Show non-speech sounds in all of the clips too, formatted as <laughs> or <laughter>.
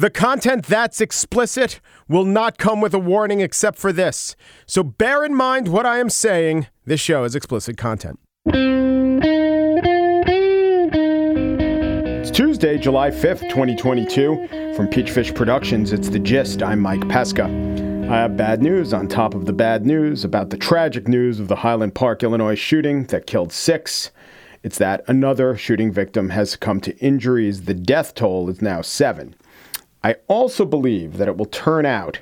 The content that's explicit will not come with a warning except for this. So bear in mind what I am saying. This show is explicit content. It's Tuesday, July 5th, 2022. From Peachfish Productions, it's The Gist. I'm Mike Pesca. I have bad news on top of the bad news about the tragic news of the Highland Park, Illinois shooting that killed six. It's that another shooting victim has succumbed to injuries. The death toll is now seven. I also believe that it will turn out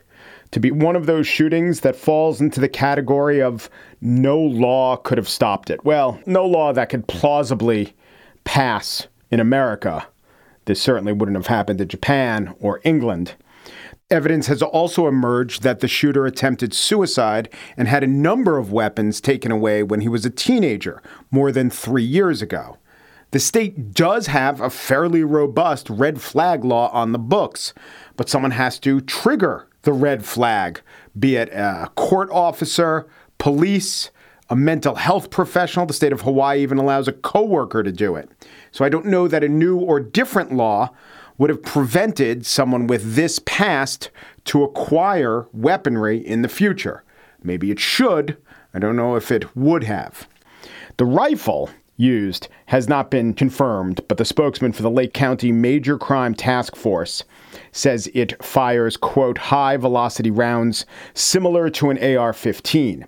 to be one of those shootings that falls into the category of no law could have stopped it. Well, no law that could plausibly pass in America. This certainly wouldn't have happened in Japan or England. Evidence has also emerged that the shooter attempted suicide and had a number of weapons taken away when he was a teenager, more than three years ago. The state does have a fairly robust red flag law on the books, but someone has to trigger the red flag, be it a court officer, police, a mental health professional. The state of Hawaii even allows a coworker to do it. So I don't know that a new or different law would have prevented someone with this past to acquire weaponry in the future. Maybe it should. I don't know if it would have. The rifle used has not been confirmed, but the spokesman for the Lake County Major Crime Task Force says it fires, quote, high velocity rounds similar to an AR 15,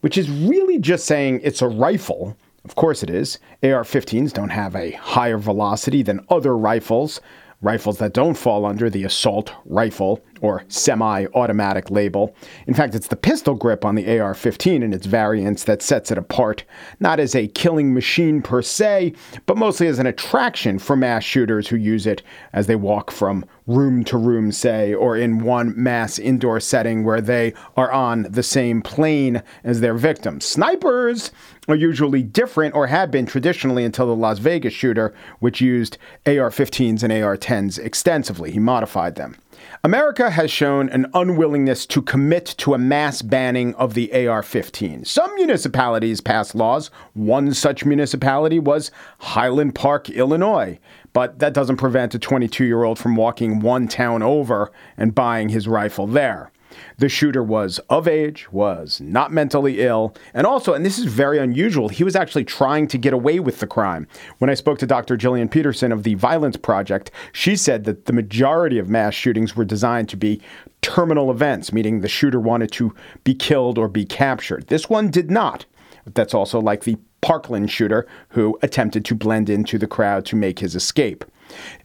which is really just saying it's a rifle. Of course it is. AR 15s don't have a higher velocity than other rifles rifles that don't fall under the assault rifle or semi automatic label. In fact, it's the pistol grip on the AR 15 and its variants that sets it apart, not as a killing machine per se, but mostly as an attraction for mass shooters who use it as they walk from room to room, say, or in one mass indoor setting where they are on the same plane as their victims. Snipers are usually different or had been traditionally until the Las Vegas shooter, which used AR 15s and AR 10s extensively. He modified them. America has shown an unwillingness to commit to a mass banning of the AR 15. Some municipalities passed laws. One such municipality was Highland Park, Illinois. But that doesn't prevent a 22 year old from walking one town over and buying his rifle there. The shooter was of age, was not mentally ill, and also, and this is very unusual, he was actually trying to get away with the crime. When I spoke to Dr. Jillian Peterson of the Violence Project, she said that the majority of mass shootings were designed to be terminal events, meaning the shooter wanted to be killed or be captured. This one did not. That's also like the Parkland shooter who attempted to blend into the crowd to make his escape.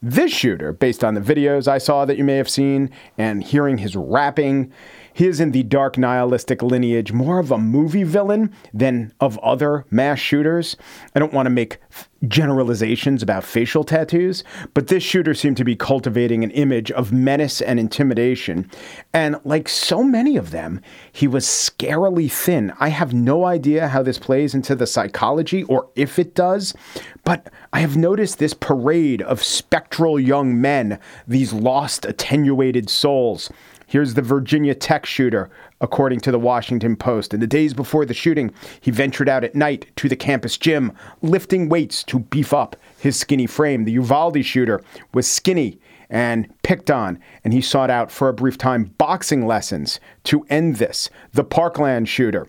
This shooter, based on the videos I saw that you may have seen and hearing his rapping, he is in the dark nihilistic lineage more of a movie villain than of other mass shooters. I don't want to make generalizations about facial tattoos, but this shooter seemed to be cultivating an image of menace and intimidation. And like so many of them, he was scarily thin. I have no idea how this plays into the psychology or if it does, but I have noticed this parade of spectral young men, these lost, attenuated souls. Here's the Virginia Tech shooter, according to the Washington Post. In the days before the shooting, he ventured out at night to the campus gym, lifting weights to beef up his skinny frame. The Uvalde shooter was skinny and picked on, and he sought out for a brief time boxing lessons to end this. The Parkland shooter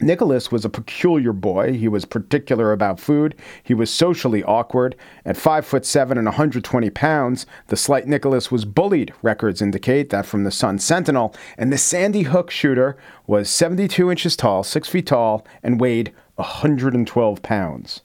Nikolas was a peculiar boy. He was particular about food. He was socially awkward. At five foot seven and 120 pounds, the slight Nikolas was bullied. Records indicate that from the Sun Sentinel. And the Sandy Hook shooter was 72 inches tall, six feet tall, and weighed 112 pounds.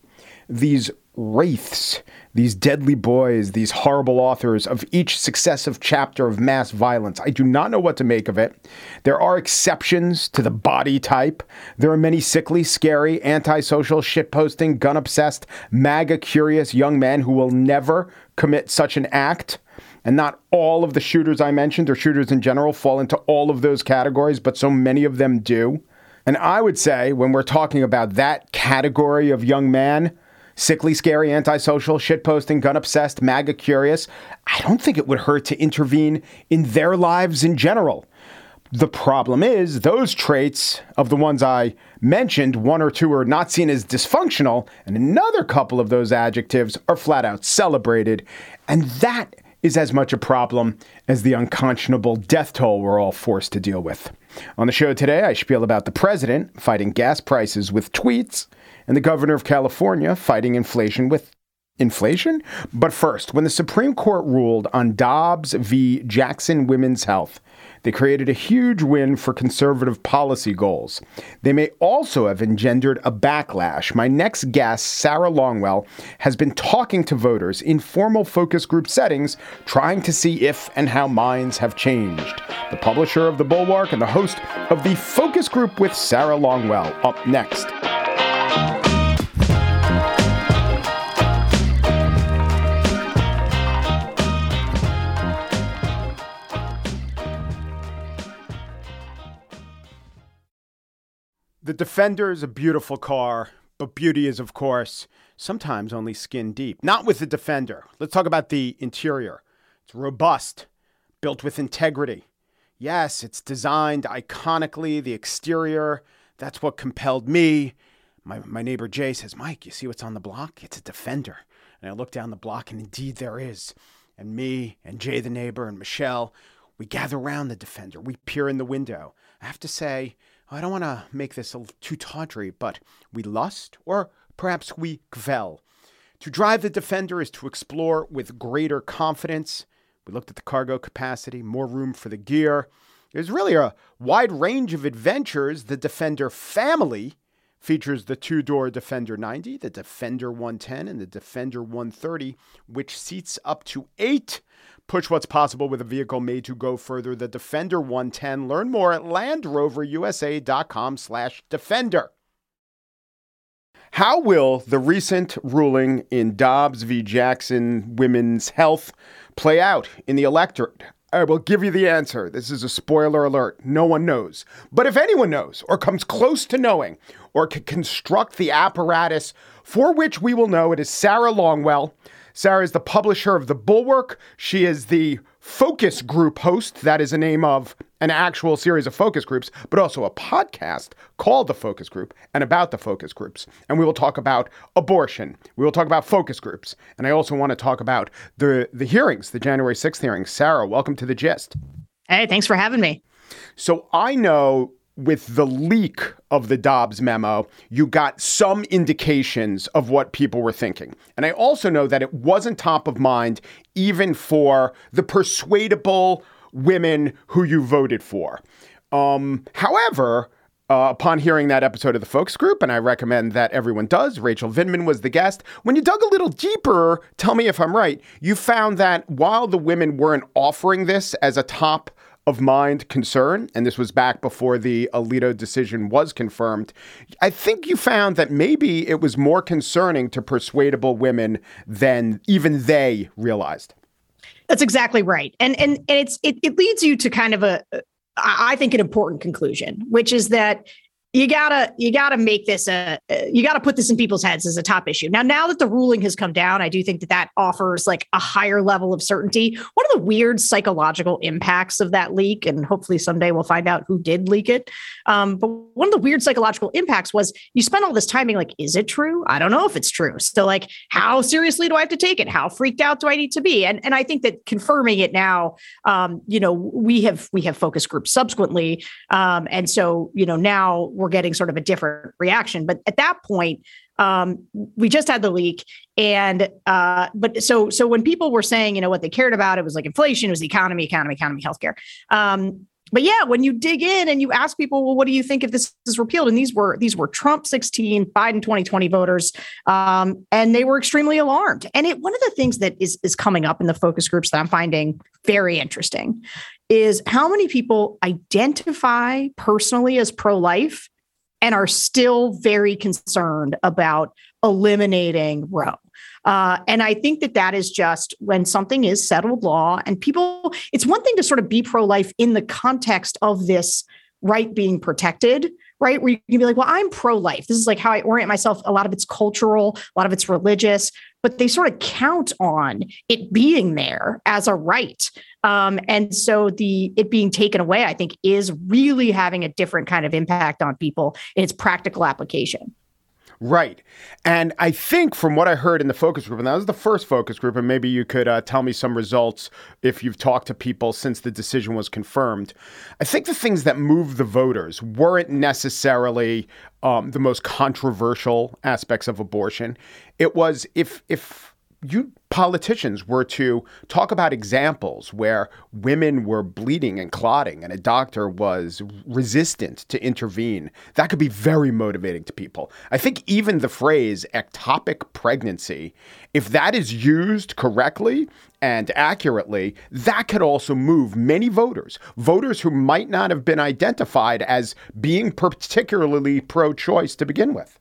These wraiths, these deadly boys, these horrible authors of each successive chapter of mass violence. I do not know what to make of it. There are exceptions to the body type. There are many sickly, scary, antisocial, shitposting, gun obsessed, MAGA curious young men who will never commit such an act. And not all of the shooters I mentioned, or shooters in general, fall into all of those categories, but so many of them do. And I would say, when we're talking about that category of young man, sickly, scary, antisocial, shitposting, gun obsessed, MAGA curious, I don't think it would hurt to intervene in their lives in general. The problem is, those traits of the ones I mentioned, one or two are not seen as dysfunctional, and another couple of those adjectives are flat out celebrated. And that is as much a problem as the unconscionable death toll we're all forced to deal with. On the show today, I spiel about the president fighting gas prices with tweets and the governor of California fighting inflation with inflation. But first, when the Supreme Court ruled on Dobbs v. Jackson Women's Health, they created a huge win for conservative policy goals. They may also have engendered a backlash. My next guest, Sarah Longwell, has been talking to voters in formal focus group settings, trying to see if and how minds have changed. The publisher of The Bulwark and the host of the focus group with Sarah Longwell, up next. The Defender is a beautiful car, but beauty is, of course, sometimes only skin deep. Not with the Defender. Let's talk about the interior. It's robust, built with integrity. Yes, it's designed iconically, the exterior. That's what compelled me. My, my neighbor Jay says, Mike, you see what's on the block? It's a Defender. And I look down the block, and indeed there is. And me and Jay, the neighbor, and Michelle, we gather around the Defender. We peer in the window. I have to say, I don't want to make this too tawdry, but we lust, or perhaps we kvell. To drive the Defender is to explore with greater confidence. We looked at the cargo capacity, more room for the gear. There's really a wide range of adventures. The Defender family features the two door Defender 90, the Defender 110, and the Defender 130, which seats up to eight Push what's possible with a vehicle made to go further. The Defender 110. Learn more at LandRoverUSA.com slash Defender. How will the recent ruling in Dobbs v. Jackson Women's Health play out in the electorate? I will give you the answer. This is a spoiler alert. No one knows. But if anyone knows, or comes close to knowing, or can construct the apparatus for which we will know, it is Sarah Longwell. Sarah is the publisher of The Bulwark. She is the focus group host. That is a name of an actual series of focus groups, but also a podcast called The Focus Group and about the focus groups. And we will talk about abortion. We will talk about focus groups. And I also want to talk about the, the hearings, the January 6th hearings. Sarah, welcome to the gist. Hey, thanks for having me. So I know with the leak of the Dobbs memo, you got some indications of what people were thinking. And I also know that it wasn't top of mind even for the persuadable women who you voted for. Um, however, uh, upon hearing that episode of the Focus Group, and I recommend that everyone does, Rachel Vindman was the guest. When you dug a little deeper, tell me if I'm right, you found that while the women weren't offering this as a top of mind concern, and this was back before the Alito decision was confirmed. I think you found that maybe it was more concerning to persuadable women than even they realized. That's exactly right, and and and it's it, it leads you to kind of a I think an important conclusion, which is that you gotta you gotta make this a you gotta put this in people's heads as a top issue. Now now that the ruling has come down i do think that that offers like a higher level of certainty. One of the weird psychological impacts of that leak? And hopefully someday we'll find out who did leak it. Um, but one of the weird psychological impacts was you spent all this time being like is it true? I don't know if it's true. So like how seriously do i have to take it? How freaked out do i need to be? And and i think that confirming it now um, you know we have we have focus groups subsequently. Um, and so you know now we're getting sort of a different reaction. But at that point, um, we just had the leak, and uh, but so so when people were saying, you know, what they cared about, it was like inflation, it was the economy, economy, economy, healthcare. Um, but yeah, when you dig in and you ask people, well, what do you think if this is repealed? And these were these were Trump 16, Biden 2020 voters, um, and they were extremely alarmed. And it one of the things that is is coming up in the focus groups that I'm finding very interesting is how many people identify personally as pro life and are still very concerned about eliminating Roe. Uh, and I think that that is just when something is settled law and people, it's one thing to sort of be pro life in the context of this right being protected, right? Where you can be like, well, I'm pro life. This is like how I orient myself. A lot of it's cultural, a lot of it's religious, but they sort of count on it being there as a right. Um, and so the it being taken away, I think, is really having a different kind of impact on people in its practical application. Right. And I think from what I heard in the focus group, and that was the first focus group, and maybe you could uh, tell me some results if you've talked to people since the decision was confirmed. I think the things that moved the voters weren't necessarily um, the most controversial aspects of abortion. It was if if you politicians were to talk about examples where women were bleeding and clotting and a doctor was resistant to intervene, that could be very motivating to people. I think even the phrase ectopic pregnancy, if that is used correctly and accurately, that could also move many voters, voters who might not have been identified as being particularly pro choice to begin with.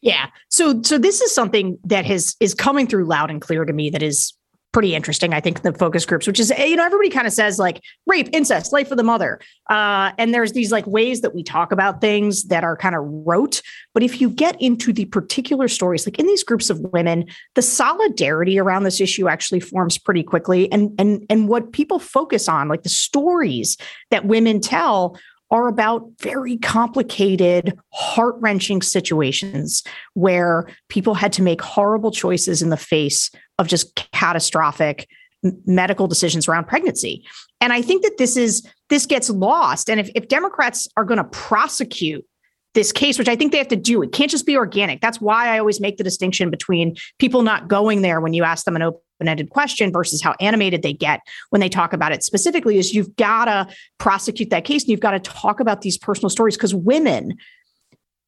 Yeah. So so this is something that has is coming through loud and clear to me that is pretty interesting, I think, the focus groups, which is, you know, everybody kind of says like rape, incest, life of the mother. Uh, and there's these like ways that we talk about things that are kind of rote. But if you get into the particular stories, like in these groups of women, the solidarity around this issue actually forms pretty quickly. And and and what people focus on, like the stories that women tell are about very complicated, heart wrenching situations where people had to make horrible choices in the face of just catastrophic medical decisions around pregnancy. And I think that this is this gets lost. And if, if Democrats are going to prosecute this case, which I think they have to do. It can't just be organic. That's why I always make the distinction between people not going there when you ask them an open-ended question versus how animated they get when they talk about it specifically is you've got to prosecute that case and you've got to talk about these personal stories because women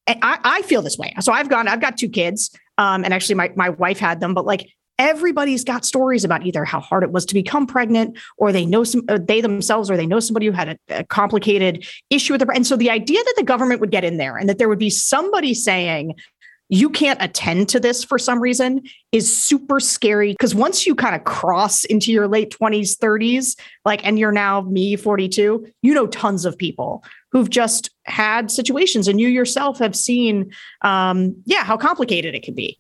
I, I, feel this way. So I've gone, I've got two kids. Um, and actually my, my wife had them, but like everybody's got stories about either how hard it was to become pregnant or they know some uh, they themselves or they know somebody who had a, a complicated issue with their and so the idea that the government would get in there and that there would be somebody saying you can't attend to this for some reason is super scary because once you kind of cross into your late 20s 30s like and you're now me 42 you know tons of people who've just had situations and you yourself have seen um yeah how complicated it can be.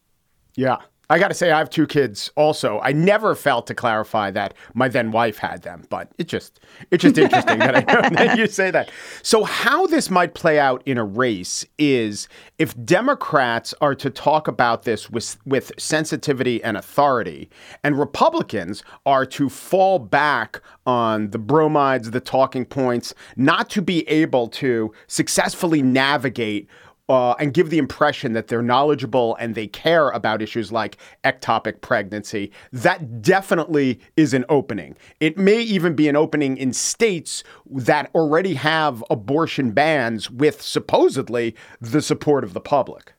Yeah I got to say, I have two kids. Also, I never felt to clarify that my then wife had them, but it just it's just interesting that I <laughs> that you say that. So, how this might play out in a race is if Democrats are to talk about this with with sensitivity and authority, and Republicans are to fall back on the bromides, the talking points, not to be able to successfully navigate uh, and give the impression that they're knowledgeable and they care about issues like ectopic pregnancy, that definitely is an opening. It may even be an opening in states that already have abortion bans with supposedly the support of the public.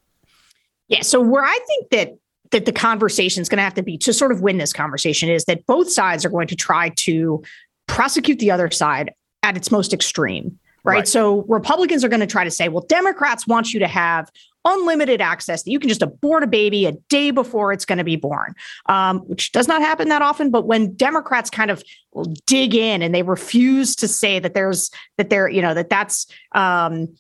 Yeah. So, where I think that that the conversation is going to have to be to sort of win this conversation is that both sides are going to try to prosecute the other side at its most extreme. Right? right? So Republicans are going to try to say, well, Democrats want you to have unlimited access that you can just abort a baby a day before it's going to be born, um, which does not happen that often. But when Democrats kind of dig in and they refuse to say that there's that they're you know that that's um,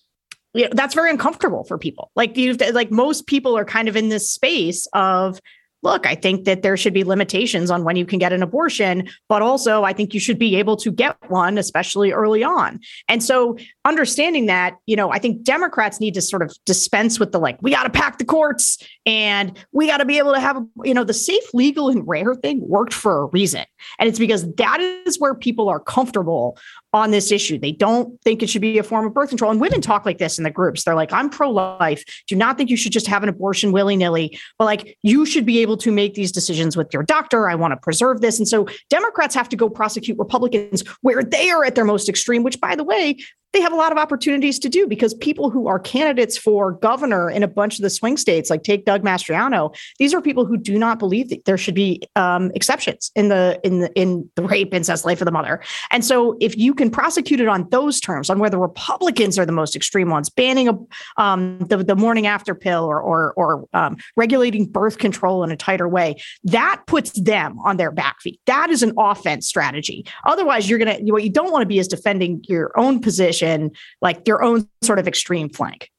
you know that's very uncomfortable for people. Like you like most people are kind of in this space of look, I think that there should be limitations on when you can get an abortion, but also I think you should be able to get one, especially early on. And so understanding that, you know, I think Democrats need to sort of dispense with the like, we got to pack the courts and we got to be able to have, you know, the safe, legal, and rare thing worked for a reason. And it's because that is where people are comfortable on this issue. They don't think it should be a form of birth control. And women talk like this in the groups. They're like, I'm pro life. Do not think you should just have an abortion willy nilly, but like you should be able to make these decisions with your doctor. I want to preserve this. And so Democrats have to go prosecute Republicans where they are at their most extreme, which, by the way, they have a lot of opportunities to do because people who are candidates for governor in a bunch of the swing states, like take Doug Mastriano, these are people who do not believe that there should be um, exceptions in the in the in the rape, incest, life of the mother. And so, if you can prosecute it on those terms, on where the Republicans are the most extreme ones, banning a, um, the the morning after pill or or, or um, regulating birth control in a tighter way, that puts them on their back feet. That is an offense strategy. Otherwise, you're gonna what you don't want to be is defending your own position position, like their own sort of extreme flank.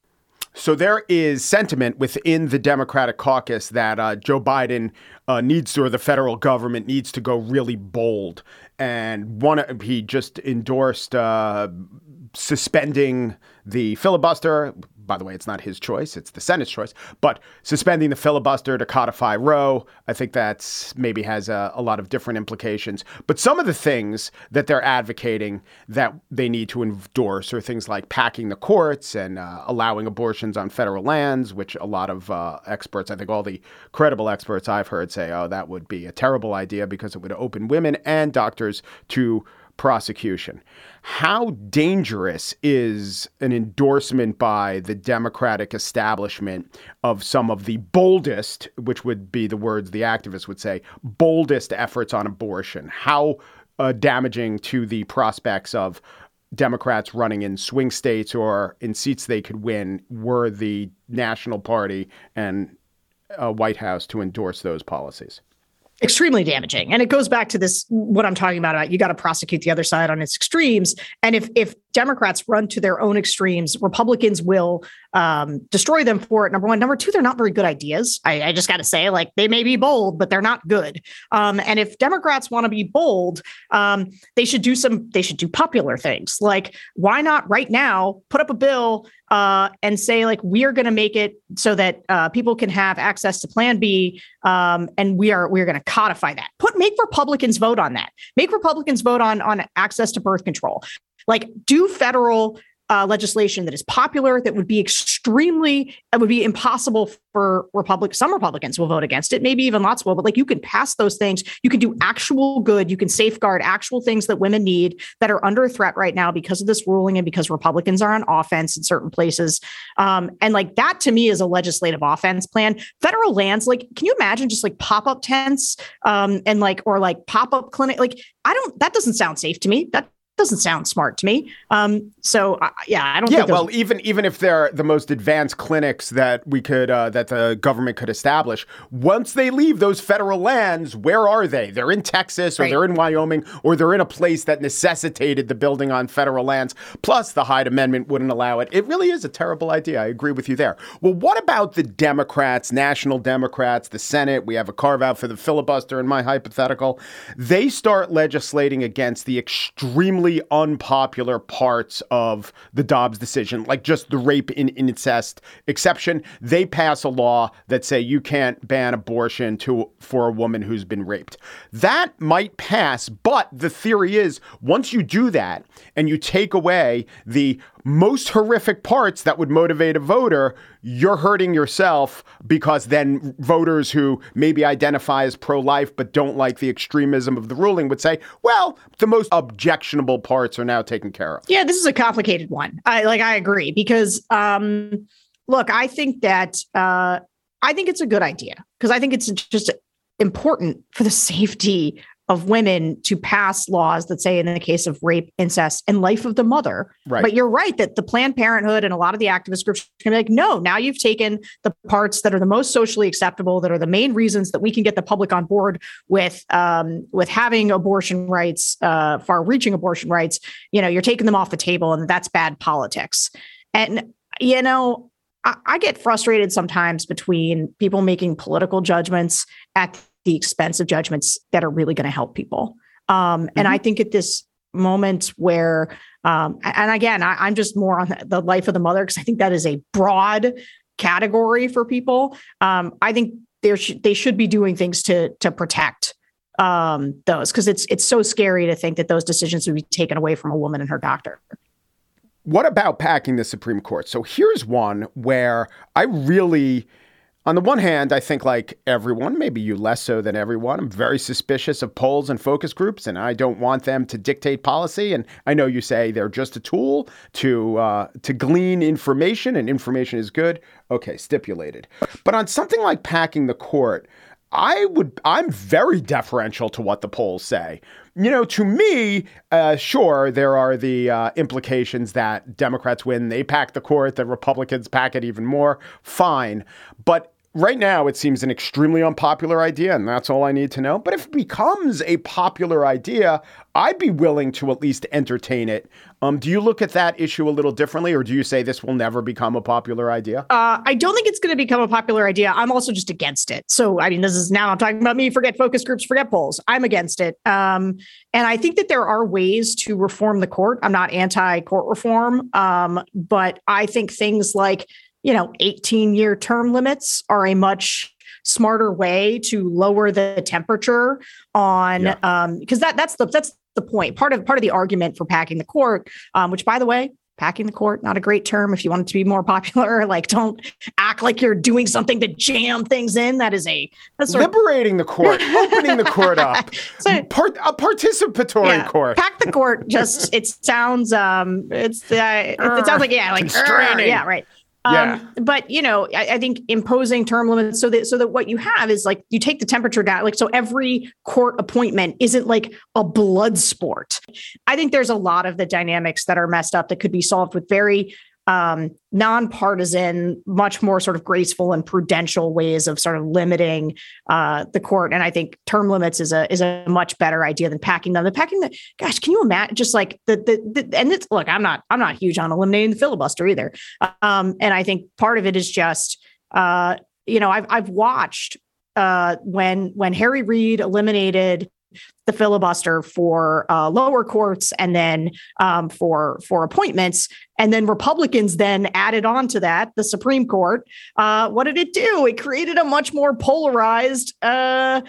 So there is sentiment within the Democratic caucus that uh, Joe Biden uh, needs to, or the federal government needs to go really bold. And one, he just endorsed uh, suspending the filibuster. By the way, it's not his choice, it's the Senate's choice. But suspending the filibuster to codify Roe, I think that's maybe has a, a, lot of different implications. But some of the things that they're advocating that they need to endorse are things like packing the courts and uh, allowing abortions on federal lands, which a lot of uh, experts, I think all the credible experts I've heard say, oh, that would be a terrible idea because it would open women and doctors to prosecution. How dangerous is an endorsement by the Democratic establishment of some of the boldest, which would be the words the activists would say, boldest efforts on abortion? How uh, damaging to the prospects of Democrats running in swing states or in seats they could win were the National Party and uh, White House to endorse those policies? extremely damaging and it goes back to this what i'm talking about, about you got to prosecute the other side on its extremes and if if democrats run to their own extremes republicans will um, destroy them for it number one number two they're not very good ideas i, I just got to say like they may be bold but they're not good um, and if democrats want to be bold um, they should do some they should do popular things like why not right now put up a bill uh, and say like we are going to make it so that uh, people can have access to Plan B, um, and we are we are going to codify that. Put make Republicans vote on that. Make Republicans vote on on access to birth control. Like do federal uh, legislation that is popular that would be extremely it would be impossible for republic some republicans will vote against it maybe even lots will but like you can pass those things. You can do actual good. You can safeguard actual things that women need that are under threat right now because of this ruling and because republicans are on offense in certain places. Um, and like that to me is a legislative offense plan. Federal lands like can you imagine just like pop-up tents um, and like or like pop-up clinic like i don't that doesn't sound safe to me. That doesn't sound smart to me. Um, so uh, yeah, I don't. Yeah, well, even even if they're the most advanced clinics that we could uh, that the government could establish, once they leave those federal lands, where are they? They're in Texas, or right. they're in Wyoming, or they're in a place that necessitated the building on federal lands. Plus, the Hyde Amendment wouldn't allow it. It really is a terrible idea. I agree with you there. Well, what about the Democrats, national Democrats, the Senate? We have a carve out for the filibuster in my hypothetical. They start legislating against the extremely really unpopular parts of the Dobbs decision, like just the rape and incest exception. They pass a law that say you can't ban abortion to for a woman who's been raped. That might pass, but the theory is once you do that and you take away the most horrific parts that would motivate a voter, you're hurting yourself because then voters who maybe identify as pro life but don't like the extremism of the ruling would say, well, the most objectionable parts are now taken care of. Yeah, this is a complicated one. I like I agree because um look, I think that uh I think it's a good idea because I think it's just important for the safety of women to pass laws that say in the case of rape, incest, and life of the mother. Right. But you're right that the Planned Parenthood and a lot of the activist groups can be like, no, now you've taken the parts that are the most socially acceptable, that are the main reasons that we can get the public on board with um, with having abortion rights, uh, far-reaching abortion rights. You know, you're taking them off the table, and that's bad politics. And you know, I, I get frustrated sometimes between people making political judgments at the expensive judgments that are really going to help people. Um, and mm-hmm. I think at this moment where, um, and again, I, am just more on the life of the mother because I think that is a broad category for people. Um, I think there sh- they should be doing things to to protect um, those because it's it's so scary to think that those decisions would be taken away from a woman and her doctor. What about packing the Supreme Court? So here's one where I really on the one hand, I think like everyone, maybe you less so than everyone, I'm very suspicious of polls and focus groups, and I don't want them to dictate policy. And I know you say they're just a tool to uh, to glean information, and information is good. Okay, stipulated. But on something like packing the court, I would I'm very deferential to what the polls say. You know, to me, uh, sure, there are the uh, implications that Democrats win, they pack the court, the Republicans pack it even more. Fine. But right now it seems an extremely unpopular idea, and that's all I need to know. But if it becomes a popular idea, I'd be willing to at least entertain it. Um, do you look at that issue a little differently, or do you say this will never become a popular idea? Uh, I don't think it's going to become a popular idea. I'm also just against it. So, I mean, this is now I'm talking about me. Forget focus groups, forget polls. I'm against it. Um, and I think that there are ways to reform the court. I'm not anti court reform, um, but I think things like you know, 18 year term limits are a much smarter way to lower the temperature on yeah. um because that that's the that's the point. Part of part of the argument for packing the court um which by the way packing the court not a great term if you want it to be more <laughs> popular. Like don't act like you're doing something to jam things in. That is a that's liberating of, the court <laughs> opening the court up. So, Part, a participatory yeah, court. Pack the court just it sounds um it's uh, it, it sounds like yeah like <laughs> yeah right yeah. Um, but you know, I, I, think imposing term limits so that so that what you have is like you take the temperature down, like so every court appointment isn't like a blood sport. I think there's a lot of the dynamics that are messed up that could be solved with very um, nonpartisan, much more sort of graceful and prudential ways of sort of limiting uh, the court. And I think term limits is a is a much better idea than packing them. The packing the gosh, can you imagine just like the the, the and it's look, I'm not I'm not huge on eliminating the filibuster either. Um, and I think part of it is just uh, you know I've I've watched uh, when when Harry Reid eliminated the filibuster for uh, lower courts and then um, for for appointments. And then republicans then added on to that the supreme court. Uh, what did it do? It created a much more polarized uh,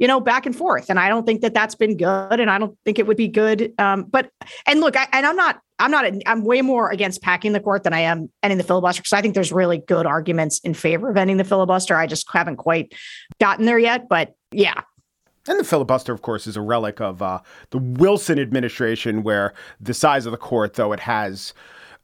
you know back and forth. And i don't think that that's been good and i don't think it would be good um, but and look I, and i'm not i'm not i'm way more against packing the court than i am ending the filibuster because i think there's really good arguments in favor of ending the filibuster. I just haven't quite gotten there yet but yeah and the filibuster, of course, is a relic of uh, the Wilson administration, where the size of the court, though it has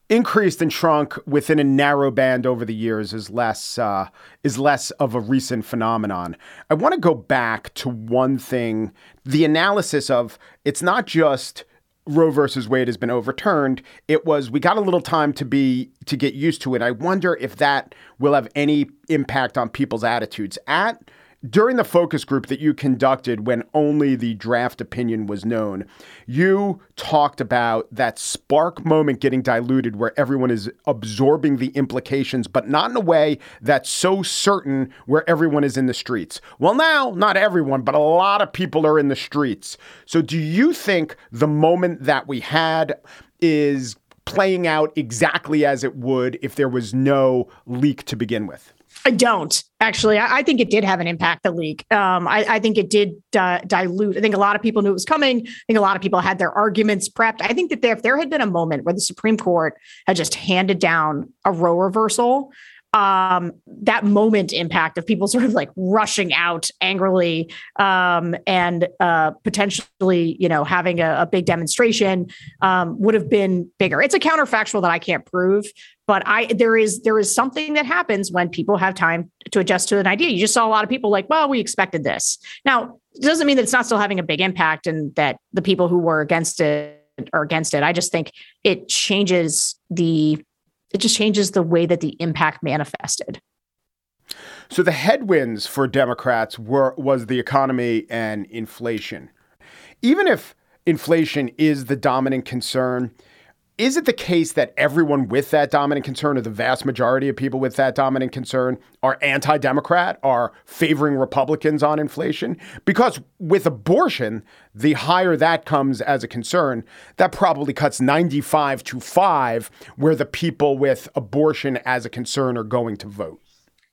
increased and shrunk within a narrow band over the years, is less uh, is less of a recent phenomenon. I want to go back to one thing: the analysis of it's not just Roe versus Wade has been overturned. It was we got a little time to be to get used to it. I wonder if that will have any impact on people's attitudes at during the focus group that you conducted when only the draft opinion was known, you talked about that spark moment getting diluted where everyone is absorbing the implications, but not in a way that's so certain where everyone is in the streets. Well, now, not everyone, but a lot of people are in the streets. So, do you think the moment that we had is playing out exactly as it would if there was no leak to begin with? I don't actually. I, I, think it did have an impact. The leak. Um, I, I, think it did uh, dilute. I think a lot of people knew it was coming. I think a lot of people had their arguments prepped. I think that there, if there had been a moment where the Supreme Court had just handed down a Roe reversal, um, that moment impact of people sort of like rushing out angrily um, and uh, potentially, you know, having a, a big demonstration um, would have been bigger. It's a counterfactual that I can't prove, but I there is there is something that happens when people have time to adjust to an idea. You just saw a lot of people like, well, we expected this. Now, it doesn't mean that it's not still having a big impact and that the people who were against it are against it. I just think it changes the it just changes the way that the impact manifested. So the headwinds for Democrats were was the economy and inflation. Even if inflation is the dominant concern, is it the case that everyone with that dominant concern, or the vast majority of people with that dominant concern, are anti Democrat, are favoring Republicans on inflation? Because with abortion, the higher that comes as a concern, that probably cuts 95 to 5, where the people with abortion as a concern are going to vote.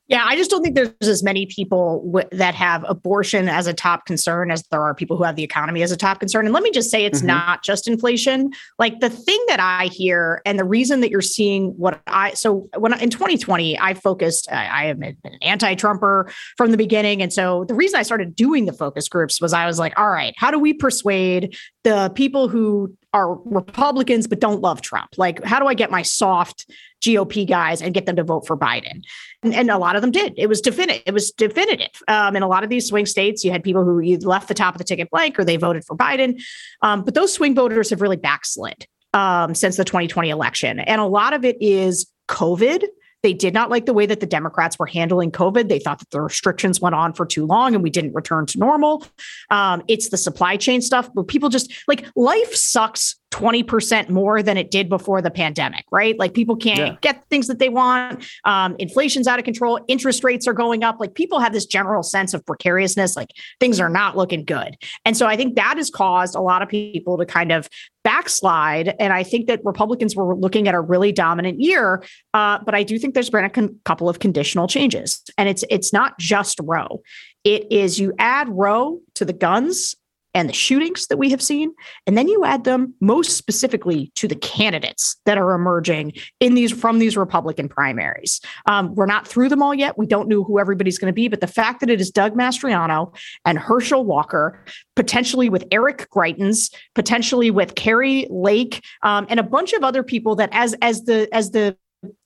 Yeah, I just don't think there's as many people w- that have abortion as a top concern as there are people who have the economy as a top concern. And let me just say, it's mm-hmm. not just inflation. Like the thing that I hear, and the reason that you're seeing what I so when in 2020 I focused, I, I have been an anti-Trumper from the beginning, and so the reason I started doing the focus groups was I was like, all right, how do we persuade the people who are Republicans but don't love Trump. Like, how do I get my soft GOP guys and get them to vote for Biden? And, and a lot of them did. It was definitive. It was definitive. Um, in a lot of these swing states, you had people who either left the top of the ticket blank or they voted for Biden. Um, but those swing voters have really backslid um, since the 2020 election, and a lot of it is COVID They did not like the way that the Democrats were handling COVID. They thought that the restrictions went on for too long and we didn't return to normal. Um, it's the supply chain stuff but people just like life sucks 20% more than it did before the pandemic, right? Like people can't yeah. get things that they want. Um, inflation's out of control. Interest rates are going up. Like people have this general sense of precariousness, like things are not looking good. And so I think that has caused a lot of people to kind of backslide. And I think that Republicans were looking at a really dominant year. Uh, but I do think there's been a con- couple of conditional changes. And it's it's not just Roe. It is you add Roe to the guns and the shootings that we have seen. And then you add them most specifically to the candidates that are emerging in these from these Republican primaries. Um, we're not through them all yet. We don't know who everybody's going to be, but the fact that it is Doug Mastriano and Herschel Walker, potentially with Eric Greitens, potentially with Kari Lake, um, and a bunch of other people that as as the as the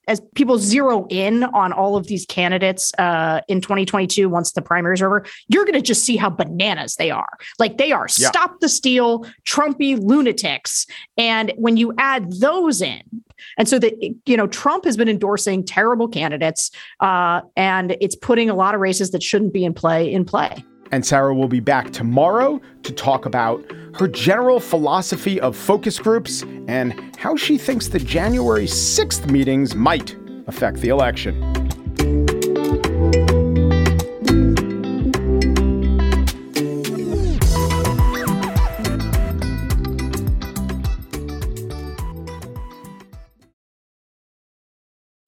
as people zero in on all of these candidates uh, in 2022, once the primaries are over, you're going to just see how bananas they are. Like they are yeah. stop the steal, Trumpy lunatics. And when you add those in, and so that you know, Trump has been endorsing terrible candidates, uh, and it's putting a lot of races that shouldn't be in play in play. And Sarah will be back tomorrow to talk about her general philosophy of focus groups and how she thinks the January 6th meetings might affect the election.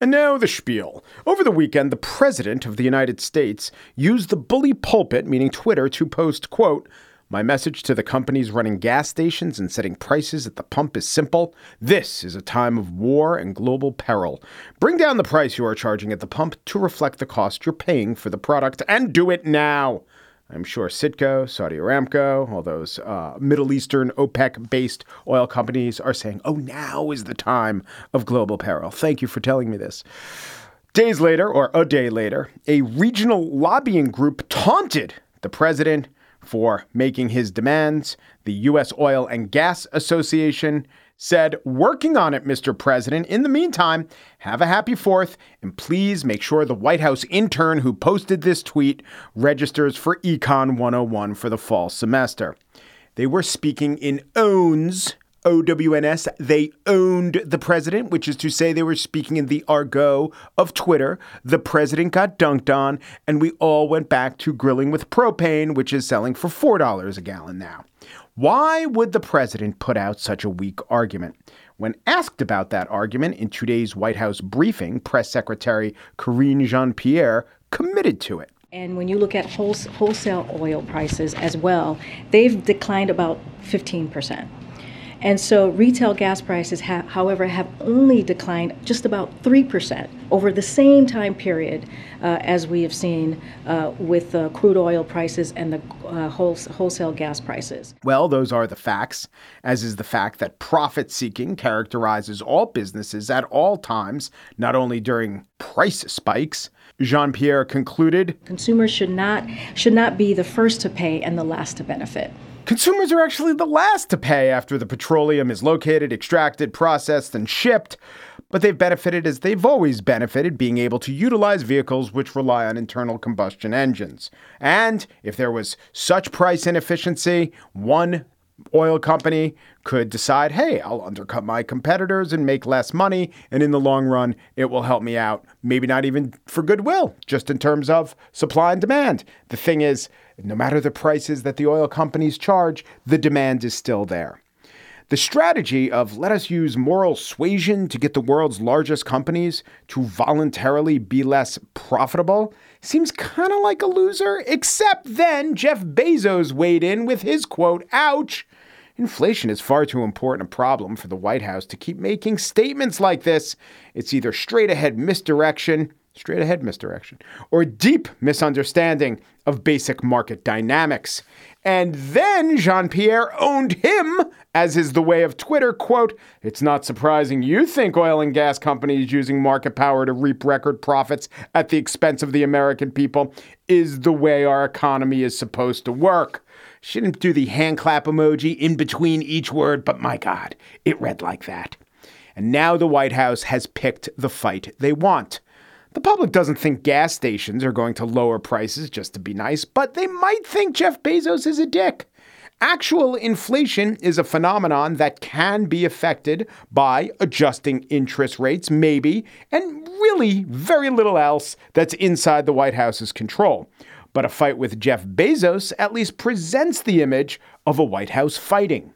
And now the spiel. Over the weekend, the President of the United States used the bully pulpit, meaning Twitter, to post, quote, my message to the companies running gas stations and setting prices at the pump is simple. This is a time of war and global peril. Bring down the price you are charging at the pump to reflect the cost you're paying for the product and do it now. I'm sure Citgo, Saudi Aramco, all those uh, Middle Eastern OPEC based oil companies are saying, oh, now is the time of global peril. Thank you for telling me this. Days later, or a day later, a regional lobbying group taunted the president for making his demands. The U.S. Oil and Gas Association said, working on it, Mr. President. In the meantime, have a happy fourth, and please make sure the White House intern who posted this tweet registers for Econ 101 for the fall semester. They were speaking in owns. OWNS, they owned the president, which is to say they were speaking in the argot of Twitter. The president got dunked on, and we all went back to grilling with propane, which is selling for $4 a gallon now. Why would the president put out such a weak argument? When asked about that argument in today's White House briefing, Press Secretary Karine Jean Pierre committed to it. And when you look at wholesale oil prices as well, they've declined about 15 percent. And so retail gas prices, have, however, have only declined just about 3% over the same time period uh, as we have seen uh, with uh, crude oil prices and the uh, wholesale gas prices. Well, those are the facts, as is the fact that profit seeking characterizes all businesses at all times, not only during price spikes. Jean Pierre concluded Consumers should not, should not be the first to pay and the last to benefit. Consumers are actually the last to pay after the petroleum is located, extracted, processed, and shipped, but they've benefited as they've always benefited, being able to utilize vehicles which rely on internal combustion engines. And if there was such price inefficiency, one oil company could decide, hey, I'll undercut my competitors and make less money. And in the long run, it will help me out. Maybe not even for goodwill, just in terms of supply and demand. The thing is, no matter the prices that the oil companies charge, the demand is still there. The strategy of let us use moral suasion to get the world's largest companies to voluntarily be less profitable seems kind of like a loser, except then Jeff Bezos weighed in with his quote, ouch. Inflation is far too important a problem for the White House to keep making statements like this. It's either straight ahead misdirection straight ahead misdirection, or deep misunderstanding of basic market dynamics. And then Jean Pierre owned him, as is the way of Twitter. Quote, It's not surprising you think oil and gas companies using market power to reap record profits at the expense of the American people is the way our economy is supposed to work. Shouldn't do the hand clap emoji in between each word, but my God, it read like that. And now the White House has picked the fight they want The public doesn't think gas stations are going to lower prices just to be nice, but they might think Jeff Bezos is a dick. Actual inflation is a phenomenon that can be affected by adjusting interest rates, maybe, and really very little else that's inside the White House's control. But a fight with Jeff Bezos at least presents the image of a White House fighting.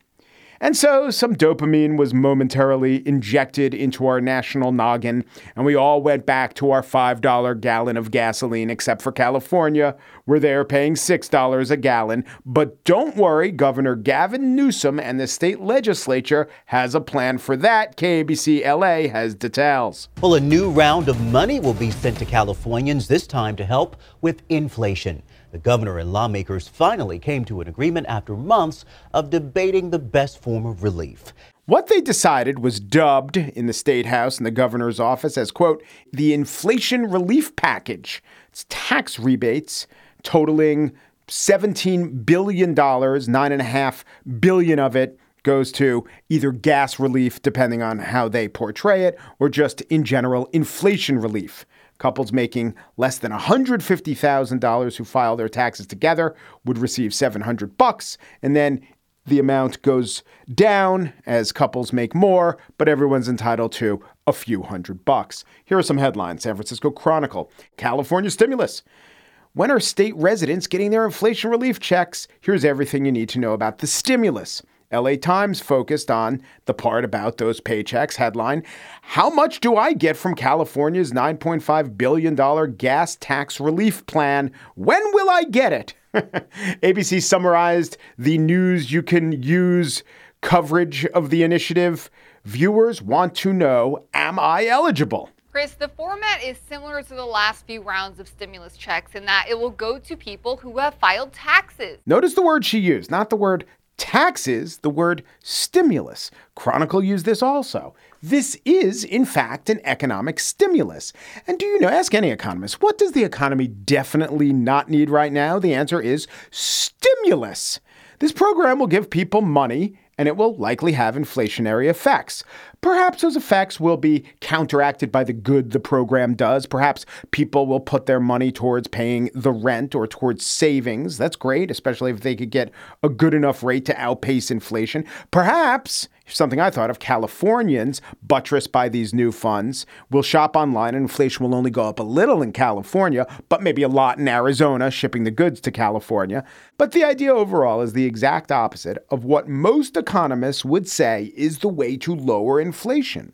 And so some dopamine was momentarily injected into our national noggin, and we all went back to our $5 gallon of gasoline, except for California, where they're paying $6 a gallon. But don't worry, Governor Gavin Newsom and the state legislature has a plan for that. KABC LA has details. Well, a new round of money will be sent to Californians, this time to help with inflation. The governor and lawmakers finally came to an agreement after months of debating the best form of relief. What they decided was dubbed in the state house and the governor's office as, quote, the inflation relief package. It's tax rebates totaling $17 billion, nine and a half billion of it goes to either gas relief, depending on how they portray it, or just in general inflation relief. Couples making less than $150,000 who file their taxes together would receive 700 bucks and then the amount goes down as couples make more, but everyone's entitled to a few hundred bucks. Here are some headlines. San Francisco Chronicle, California stimulus. When are state residents getting their inflation relief checks? Here's everything you need to know about the stimulus. LA Times focused on the part about those paychecks. Headline How much do I get from California's $9.5 billion gas tax relief plan? When will I get it? <laughs> ABC summarized the news you can use coverage of the initiative. Viewers want to know Am I eligible? Chris, the format is similar to the last few rounds of stimulus checks in that it will go to people who have filed taxes. Notice the word she used, not the word taxes the word stimulus. Chronicle used this also. This is, in fact, an economic stimulus. And do you know, ask any economist, what does the economy definitely not need right now? The answer is stimulus. This program will give people money and it will likely have inflationary effects. Perhaps those effects will be counteracted by the good the program does. Perhaps people will put their money towards paying the rent or towards savings. That's great, especially if they could get a good enough rate to outpace inflation. Perhaps something I thought of Californians, buttressed by these new funds, will shop online and inflation will only go up a little in California, but maybe a lot in Arizona, shipping the goods to California. But the idea overall is the exact opposite of what most economists would say is the way to lower inflation.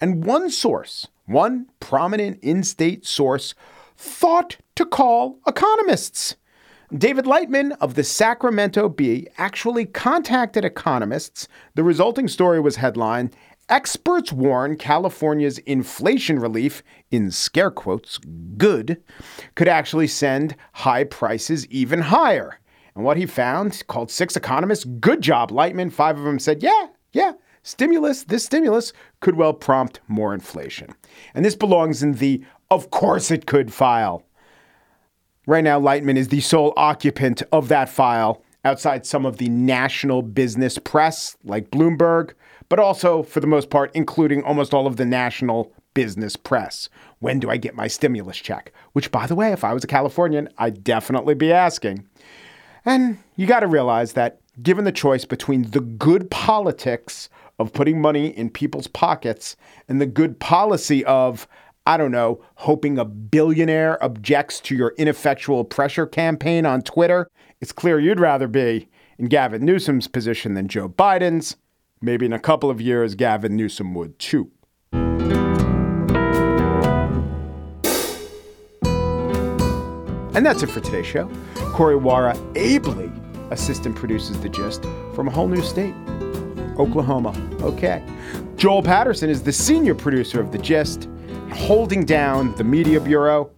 And one source, one prominent in state source, thought to call economists. David Lightman of the Sacramento Bee actually contacted economists. The resulting story was headlined Experts warn California's inflation relief, in scare quotes, good, could actually send high prices even higher. And what he found called six economists, good job, Lightman. Five of them said, yeah, yeah, stimulus, this stimulus could well prompt more inflation. And this belongs in the of course it could file. Right now, Lightman is the sole occupant of that file outside some of the national business press, like Bloomberg, but also, for the most part, including almost all of the national business press. When do I get my stimulus check? Which, by the way, if I was a Californian, I'd definitely be asking. And you got to realize that given the choice between the good politics of putting money in people's pockets and the good policy of, I don't know, hoping a billionaire objects to your ineffectual pressure campaign on Twitter, it's clear you'd rather be in Gavin Newsom's position than Joe Biden's. Maybe in a couple of years, Gavin Newsom would too. And that's it for today's show. Corey Wara ably assistant produces The Gist from a whole new state, Oklahoma. Okay. Joel Patterson is the senior producer of The Gist, holding down the Media Bureau.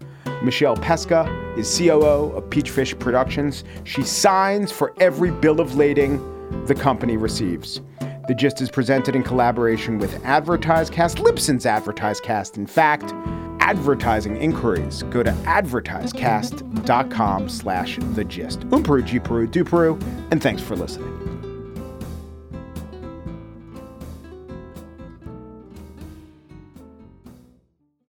Michelle Pesca is COO of Peachfish Productions. She signs for every bill of lading the company receives. The Gist is presented in collaboration with AdvertiseCast, Libsyn's AdvertiseCast. In fact, advertising inquiries, go to advertisecast.com slash the gist. Umperu, Peru, Du Peru, and thanks for listening.